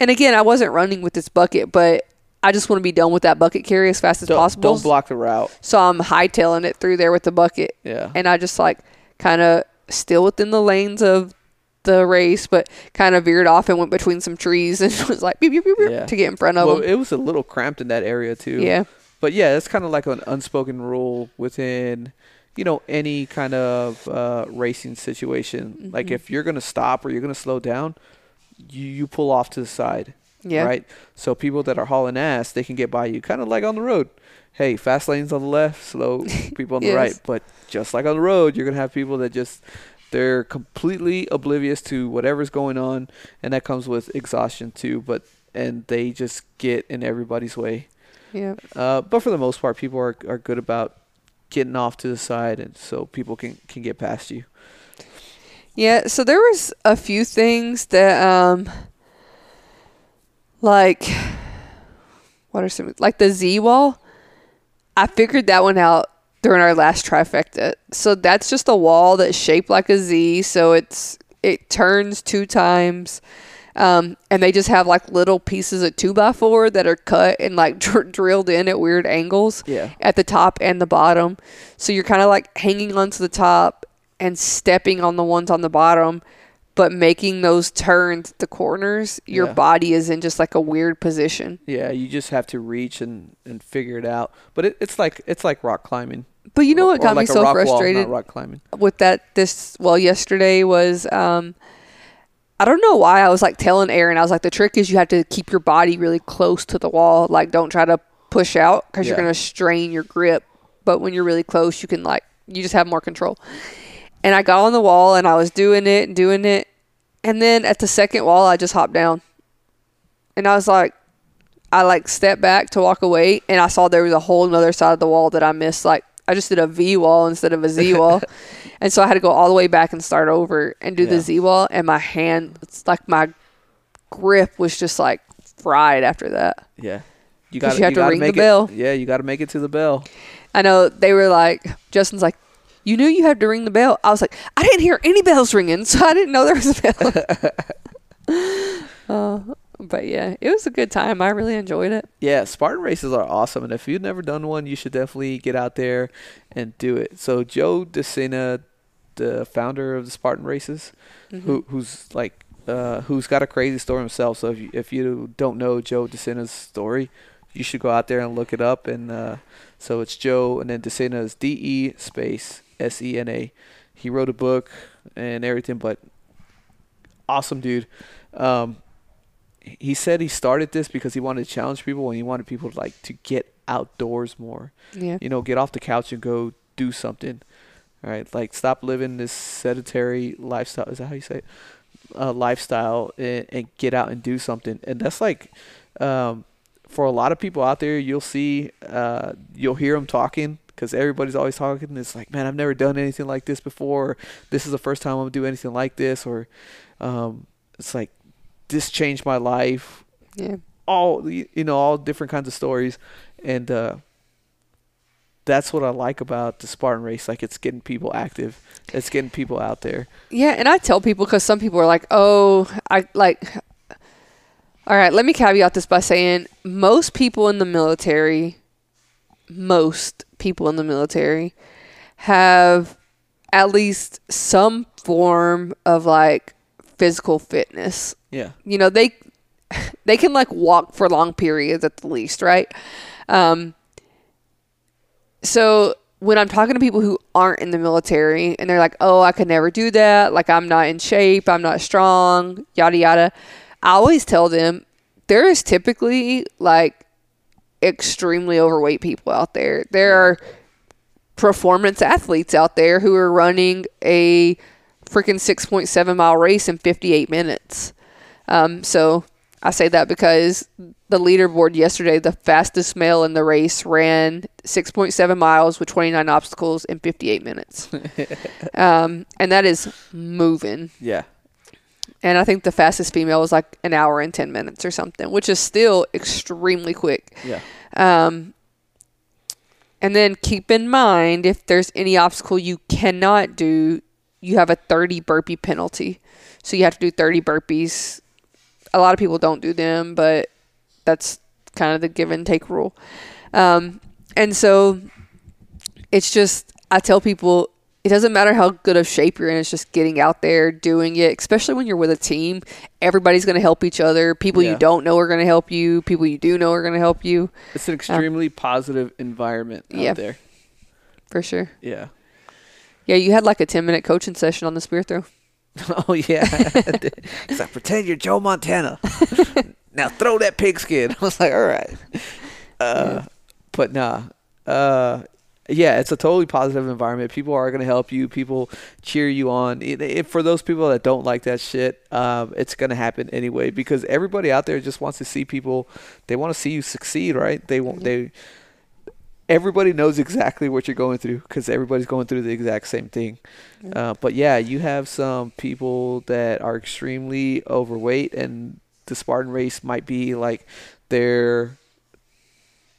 And again, I wasn't running with this bucket, but I just want to be done with that bucket carry as fast as Don't, possible. don't block the route. So I'm hightailing it through there with the bucket Yeah. and I just like kind of still within the lanes of the race, but kind of veered off and went between some trees and was like beep, beep, beep, beep Yeah. to get in front of well, them. it was a little cramped in that area too. Yeah, But yeah, it's kind of like an unspoken rule within, you know, any kind of uh, racing situation. Like Mm-hmm. if you're gonna stop or you're gonna slow down, you you pull off to the side. Yeah, Right. So people that are hauling ass, they can get by you, kind of like on the road. Hey, fast lanes on the left, slow people on the Yes. right. But just like on the road, you're gonna have people that just they're completely oblivious to whatever's going on, and that comes with exhaustion too. But and they just get in everybody's way. yeah. Uh, but for the most part, people are are good about getting off to the side, and so people can can get past you. Yeah, so there was a few things that um like what are some like the Z wall. I figured that one out during our last trifecta. So that's just a wall that's shaped like a Z, so it's it turns two times. Um, and they just have like little pieces of two by four that are cut and like dr- drilled in at weird angles Yeah. at the top and the bottom. So you're kind of like hanging onto the top and stepping on the ones on the bottom, but making those turns the corners, your Yeah. body is in just like a weird position. Yeah, you just have to reach and, and figure it out. But it, it's like it's like rock climbing. But you know what got me like a so wall, frustrated rock climbing. with that this well yesterday was um I don't know why I was like telling Erin I was like the trick is you have to keep your body really close to the wall like don't try to push out cuz you're going to strain your grip but when you're really close you can like you just have more control. And I got on the wall and I was doing it and doing it And then at the second wall, I just hopped down. And I was like, I like stepped back to walk away, and I saw there was a whole other side of the wall that I missed. Like, I just did a V wall instead of a Z wall. and so I had to go all the way back and start over and do Yeah. the Z wall. And my hand, it's like my grip was just like fried after that. Yeah. you got you have to ring the make bell. Yeah, you got to make it to the bell. I know they were like, Justin's like, you knew you had to ring the bell. I was like, I didn't hear any bells ringing, so I didn't know there was a bell. uh, but yeah, it was a good time. I really enjoyed it. Yeah, Spartan races are awesome, and if you've never done one, you should definitely get out there and do it. So Joe DeSena, the founder of the Spartan races, Mm-hmm. who who's like uh, who's got a crazy story himself. So if you, if you don't know Joe DeSena's story, you should go out there and look it up. And uh, so it's Joe, and then DeSena is D E space S E N A. He wrote a book and everything, but awesome dude. Um, he said he started this because he wanted to challenge people and he wanted people to like to get outdoors more. Yeah. You know, get off the couch and go do something. All right, like stop living this sedentary lifestyle. Is that how you say it? Uh, lifestyle and, and get out and do something. And that's like, um, for a lot of people out there, you'll see, uh, you'll hear them talking because everybody's always talking. It's like, man, I've never done anything like this before. This is the first time I'm gonna do anything like this, or um, it's like this changed my life Yeah. all you you know all different kinds of stories and uh that's what i like about the spartan race like it's getting people active it's getting people out there Yeah, and I tell people because some people are like, "Oh, I like." All right, let me caveat this by saying most people in the military, most people in the military, have at least some form of like physical fitness. yeah You know, they they can like walk for long periods at the least, right? Um, so when I'm talking to people who aren't in the military and they're like, "Oh, I could never do that. Like I'm not in shape. I'm not strong. Yada yada." I always tell them there is typically like extremely overweight people out there. There are performance athletes out there who are running a freaking 6.7 mile race in 58 minutes. Um, so I say that because the leaderboard yesterday, the fastest male in the race ran 6.7 miles with 29 obstacles in 58 minutes. um, and that is moving. yeah And I think the fastest female was like an hour and 10 minutes or something, which is still extremely quick. yeah Um, and then keep in mind if there's any obstacle you cannot do, you have a 30 burpee penalty. So you have to do 30 burpees. A lot of people don't do them, but that's kind of the give and take rule. Um, and so it's just, I tell people, it doesn't matter how good of shape you're in, it's just getting out there, doing it, especially when you're with a team. Everybody's going to help each other. People Yeah. you don't know are going to help you. People you do know are going to help you. it's an extremely positive environment out yeah. there For sure. yeah Yeah, you had like a 10 minute coaching session on the spear throw. oh yeah it's like pretend you're joe montana now throw that pigskin i was like all right uh but nah uh yeah, it's a totally positive environment. People are going to help you. People cheer you on. It, it- for those people that don't like that shit, um, it's going to happen anyway because everybody out there just wants to see people. They want to see you succeed, right? They want they. Everybody knows exactly what you're going through because everybody's going through the exact same thing. Uh, but yeah, you have some people that are extremely overweight, and the Spartan race might be like their.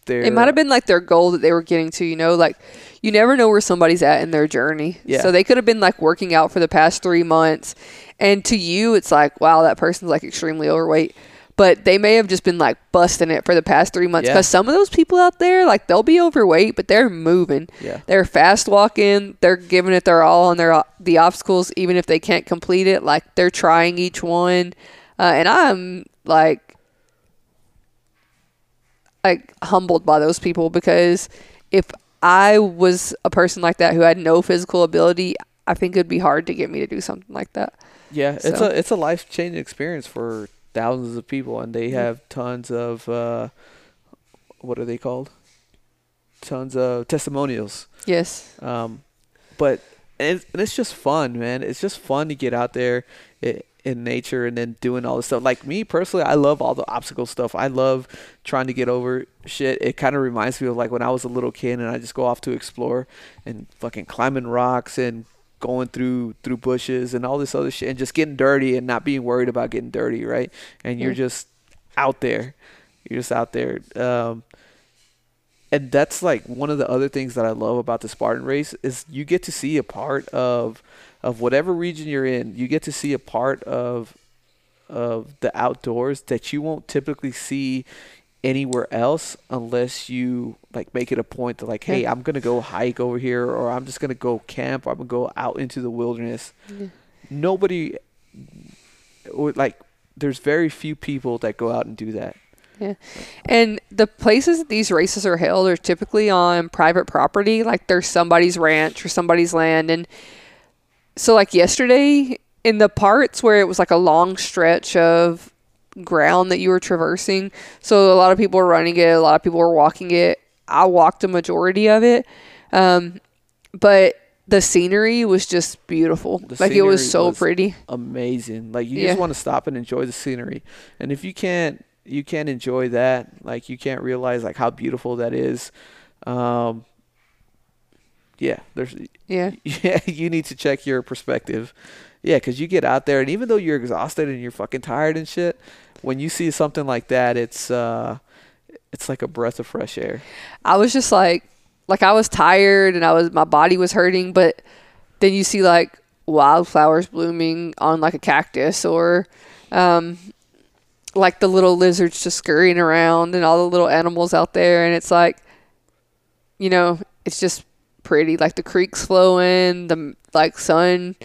Their, It might have been like their goal that they were getting to, you know, like you never know where somebody's at in their journey. Yeah. So they could have been like working out for the past three months. And to you, it's like, wow, that person's like extremely overweight. But they may have just been like busting it for the past three months. Yeah. Because some of those people out there, like they'll be overweight, but they're moving. Yeah. They're fast walking. They're giving it their all on their the obstacles, even if they can't complete it. Like they're trying each one. Uh, and I'm like like humbled by those people because if I was a person like that who had no physical ability, I think it'd be hard to get me to do something like that. Yeah, it's a it's a life changing experience for thousands of people, and they have tons of uh, what are they called? Tons of testimonials. Yes. Um, but and it's, and it's just fun, man. It's just fun to get out there. It, in nature and then doing all this stuff. Like me personally, I love all the obstacle stuff. I love trying to get over shit. It kind of reminds me of like when I was a little kid and I just go off to explore and fucking climbing rocks and going through through bushes and all this other shit and just getting dirty and not being worried about getting dirty, right? And you're just out there. You're just out there. Um, and that's like one of the other things that I love about the Spartan race is you get to see a part of of whatever region you're in. You get to see a part of of the outdoors that you won't typically see anywhere else unless you like make it a point to like hey Yeah. i'm gonna go hike over here or i'm just gonna go camp or i'm gonna go out into the wilderness Yeah. nobody or like there's very few people that go out and do that yeah. And the places that these races are held are typically on private property, like there's somebody's ranch or somebody's land. And so, like yesterday, in the parts where it was like a long stretch of ground that you were traversing, so a lot of people were running it, a lot of people were walking it. I walked a majority of it. Um, but the scenery was just beautiful. The like it was so was pretty. amazing. Like you Yeah. just want to stop and enjoy the scenery. And if you can't you can't enjoy that, like you can't realize like how beautiful that is. Um yeah, there's Yeah. yeah, you need to check your perspective. Yeah, cuz you get out there and even though you're exhausted and you're fucking tired and shit, when you see something like that, it's uh it's like a breath of fresh air. I was just like, like I was tired and I was my body was hurting, but then you see like wildflowers blooming on like a cactus or um, like the little lizards just scurrying around and all the little animals out there, and it's like, you know, it's just pretty. Like the creeks flowing, the like sun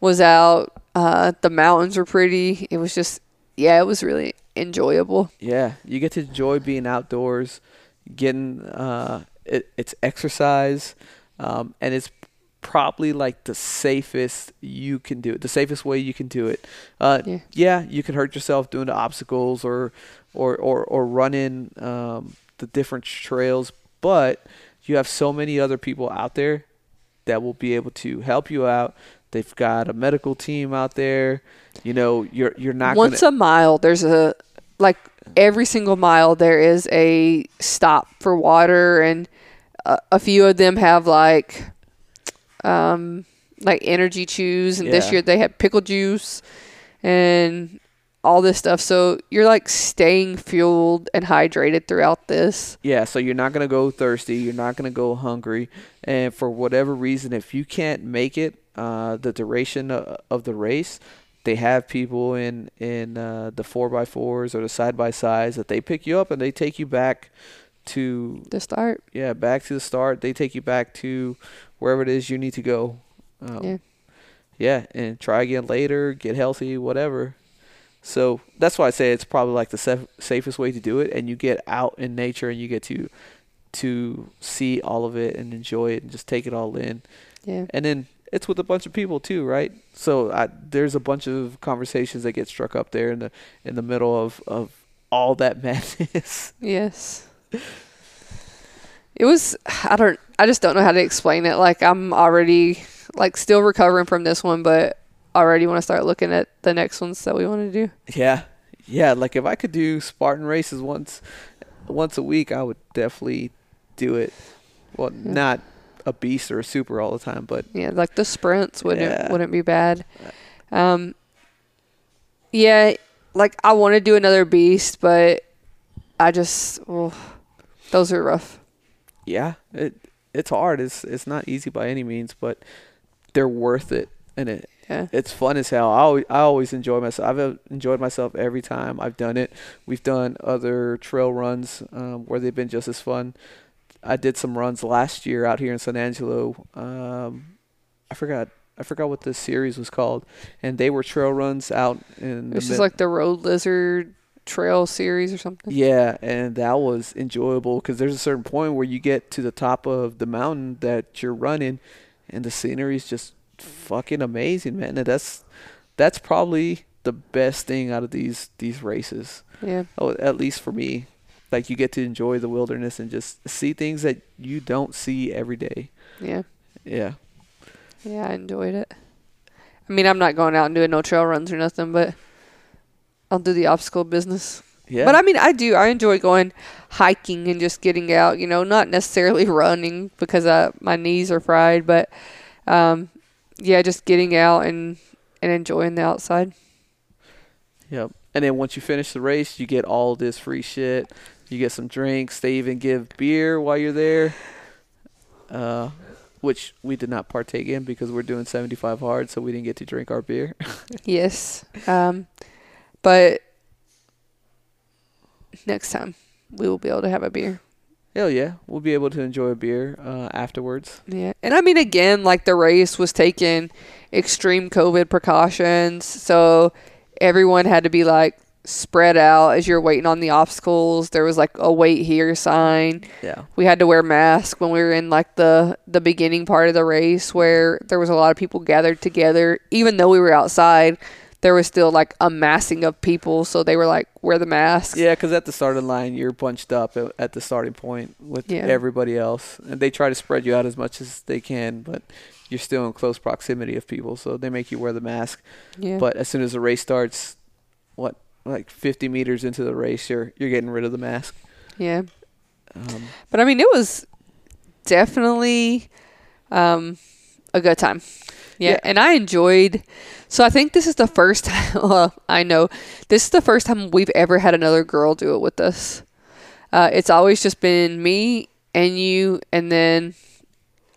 was out, uh, the mountains were pretty. It was just, yeah, it was really enjoyable. Yeah, you get to enjoy being outdoors, getting uh, it, it's exercise, um, and it's probably like the safest you can do it. The safest way you can do it. Uh, Yeah. yeah, you can hurt yourself doing the obstacles or or or, or running um, the different trails, but you have so many other people out there that will be able to help you out. They've got a medical team out there. You know, you're you're not once gonna, a mile there's a like every single mile there is a stop for water and a, a few of them have like um like energy chews and this year they had pickle juice and all this stuff so you're like staying fueled and hydrated throughout this Yeah, so you're not gonna go thirsty. You're not gonna go hungry, and for whatever reason, if you can't make it, uh, the duration of, the race, they have people in in uh, the four x fours or the side by sides that they pick you up and they take you back to the start yeah back to the start. They take you back to wherever it is you need to go. Um, Yeah. yeah, and try again later. Get healthy, whatever. So that's why I say it's probably like the saf- safest way to do it, and you get out in nature and you get to to see all of it and enjoy it and just take it all in. yeah And then it's with a bunch of people too, right? So I, there's a bunch of conversations that get struck up there in the in the middle of of all that madness. Yes. It was I don't I just don't know how to explain it. Like I'm already like still recovering from this one, but already want to start looking at the next ones that we want to do. yeah, yeah. Like if I could do Spartan races once once a week, I would definitely do it. Well, not a beast or a super all the time, but Yeah, like the sprints wouldn't Yeah. wouldn't be bad. Um Yeah, like I want to do another beast, but I just oh, those are rough. yeah, it it's hard. It's it's not easy by any means, but they're worth it, and it Yeah. it's fun as hell. I always, I always enjoy myself. I've uh, enjoyed myself every time I've done it. We've done other trail runs um, where they've been just as fun. I did some runs last year out here in San Angelo. Um, I forgot. I forgot what this series was called, and they were trail runs out in. This is like the Road Lizard Trail series or something. yeah, and that was enjoyable because there's a certain point where you get to the top of the mountain that you're running, and the scenery is just fucking amazing, man. And that's that's probably the best thing out of these these races. Yeah. Oh, at least for me, like you get to enjoy the wilderness and just see things that you don't see every day. Yeah. Yeah, Yeah, I enjoyed it. I mean, I'm not going out and doing no trail runs or nothing, but I'll do the obstacle business. Yeah. But I mean, I do. I enjoy going hiking and just getting out. You know, not necessarily running because uh, my knees are fried, but um, yeah, just getting out and and enjoying the outside. Yep. And then once you finish the race, you get all this free shit. You get some drinks. They even give beer while you're there, uh, which we did not partake in because we're doing 75 hard, so we didn't get to drink our beer. Yes. Um, but next time we will be able to have a beer. Hell yeah, we'll be able to enjoy a beer uh, afterwards. Yeah. And I mean, again, like the race was taking extreme COVID precautions. So everyone had to be like spread out as you're waiting on the obstacles. There was like a wait here sign. Yeah. We had to wear masks when we were in like the the beginning part of the race where there was a lot of people gathered together. Even though we were outside, there was still like a massing of people, so they were like wear the mask. Yeah, because at the starting line, you're bunched up at, at the starting point with Yeah. everybody else, and they try to spread you out as much as they can, but you're still in close proximity of people, so they make you wear the mask. Yeah. But as soon as the race starts, what like 50 meters into the race, you're you're getting rid of the mask. yeah. Um, But I mean, it was definitely um, a good time. Yeah, Yeah. and I enjoyed. So I think this is the first time. Well, I know this is the first time we've ever had another girl do it with us. Uh, it's always just been me and you, and then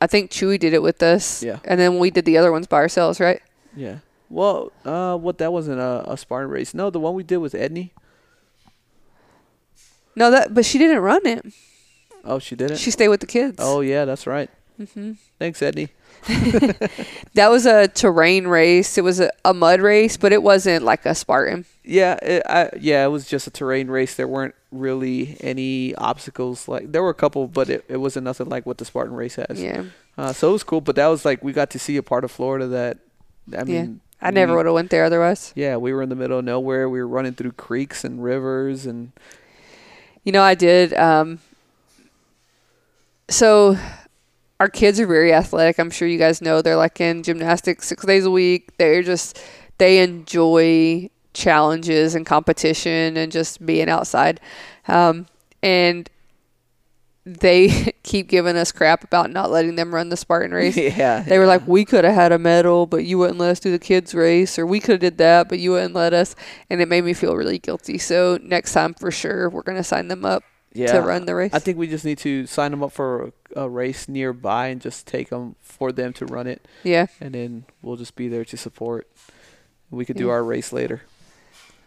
I think Chewy did it with us. Yeah. and then we did the other ones by ourselves, right? yeah. Well, uh, what that wasn't a, a Spartan race. No, the one we did with Edney. No, that but she didn't run it. Oh, she didn't. She stayed with the kids. oh yeah, that's right. Hmm Thanks, Edney. That was a terrain race. It was a, a mud race, but it wasn't like a Spartan. Yeah, it, I, yeah, it was just a terrain race. There weren't really any obstacles. Like there were a couple, but it, it wasn't nothing like what the Spartan race has. Yeah. Uh, so it was cool. But that was like we got to see a part of Florida that, I Yeah. mean, I never would have went there otherwise. Yeah, we were in the middle of nowhere. We were running through creeks and rivers, and You know, I did. Um, so our kids are very athletic. I'm sure you guys know they're like in gymnastics six days a week. They're just they enjoy challenges and competition and just being outside. Um, and they keep giving us crap about not letting them run the Spartan race. yeah, They were like, we could have had a medal, but you wouldn't let us do the kids race, or we could have did that, but you wouldn't let us, and it made me feel really guilty. So next time, for sure, we're gonna sign them up yeah. to run the race. I think we just need to sign them up for a, a race nearby and just take them for them to run it, yeah, and then we'll just be there to support. We could do our race later.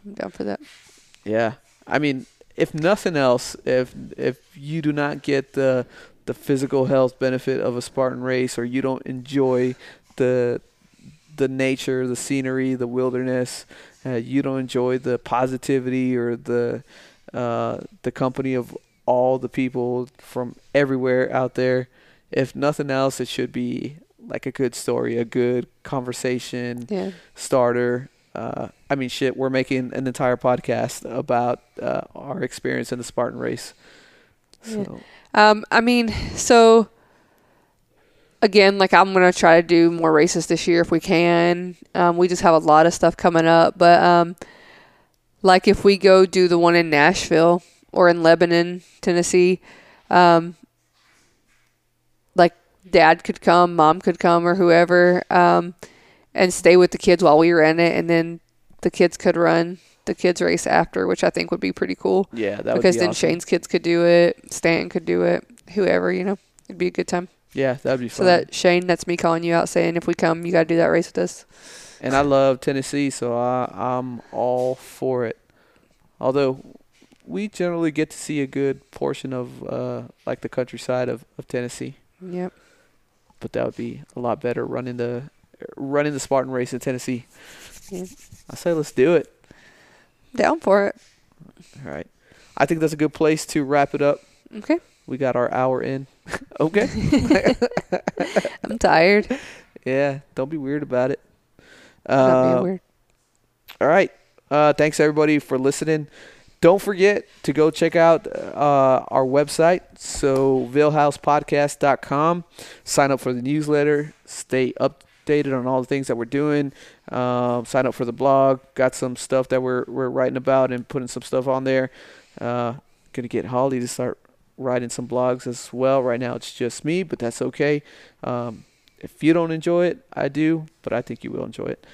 I'm down for that. Yeah, I mean, if nothing else, if if you do not get the the physical health benefit of a Spartan race, or you don't enjoy the the nature, the scenery, the wilderness, uh, you don't enjoy the positivity or the uh, the company of all the people from everywhere out there. If nothing else, it should be like a good story, a good conversation Yeah, starter. Uh, I mean, shit, we're making an entire podcast about uh, our experience in the Spartan race. Yeah. So, um, I mean, so again, like I'm gonna try to do more races this year if we can. Um, we just have a lot of stuff coming up, but um, like if we go do the one in Nashville or in Lebanon, Tennessee, um, like dad could come, mom could come, or whoever, um, and stay with the kids while we ran it, and then the kids could run the kids race after, which I think would be pretty cool yeah, that would because be then awesome. Shane's kids could do it, Stan could do it, whoever, you know. It'd be a good time. Yeah, that'd be fun. So that Shane, that's me calling you out saying if we come, you got to do that race with us. And I love Tennessee, so I, I'm all for it. Although we generally get to see a good portion of uh, like the countryside of, of Tennessee, Yep. but that would be a lot better running the running the Spartan race in Tennessee. Yeah. I say let's do it. Down for it. All right. I think that's a good place to wrap it up. Okay. We got our hour in. okay. I'm tired. Yeah. Don't be weird about it. Uh, weird. all right. Uh, thanks everybody for listening. Don't forget to go check out uh, our website, so villhousepodcast.com. Sign up for the newsletter. Stay up updated on all the things that we're doing. Um, sign up for the blog. Got some stuff that we're we're writing about and putting some stuff on there. Uh, gonna get Holly to start writing some blogs as well. Right now it's just me, but that's okay. Um, if you don't enjoy it, I do, but I think you will enjoy it.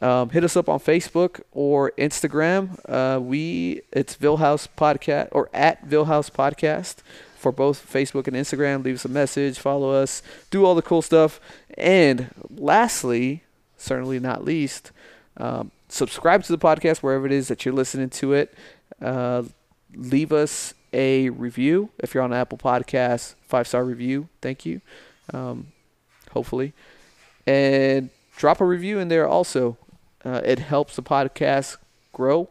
Um, hit us up on Facebook or Instagram. Uh, we it's Villhouse Podcast or at Villhouse Podcast for both Facebook and Instagram. Leave us a message, follow us, do all the cool stuff. And lastly, certainly not least, um, subscribe to the podcast wherever it is that you're listening to it. Uh, leave us a review if you're on Apple Podcasts, five star review. Thank you. Um, hopefully, and drop a review in there also. Uh, it helps the podcast grow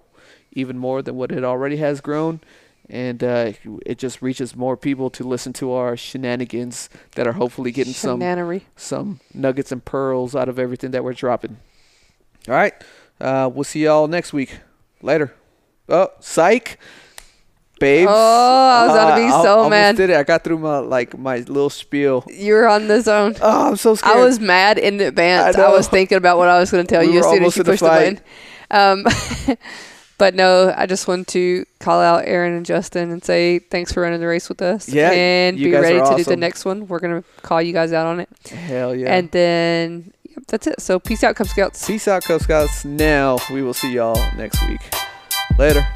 even more than what it already has grown and uh, it just reaches more people to listen to our shenanigans that are hopefully getting some some nuggets and pearls out of everything that we're dropping. All right, uh, we'll see y'all next week. Later. Oh, psych, babes. Oh, I was about to be Uh, so almost mad. Did it? I got through my like my little spiel. You were on the zone. Oh, I'm so scared. I was mad in advance. I I, was thinking about what I was going to tell We you as soon as you pushed the button. Um, but no, I just want to call out Erin and Justin and say thanks for running the race with us. Yeah, and be ready to do the next one. We're going to call you guys out on it. Hell yeah. And then yep, that's it. So peace out, Cub Scouts. Peace out, Cub Scouts. Now we will see y'all next week. Later.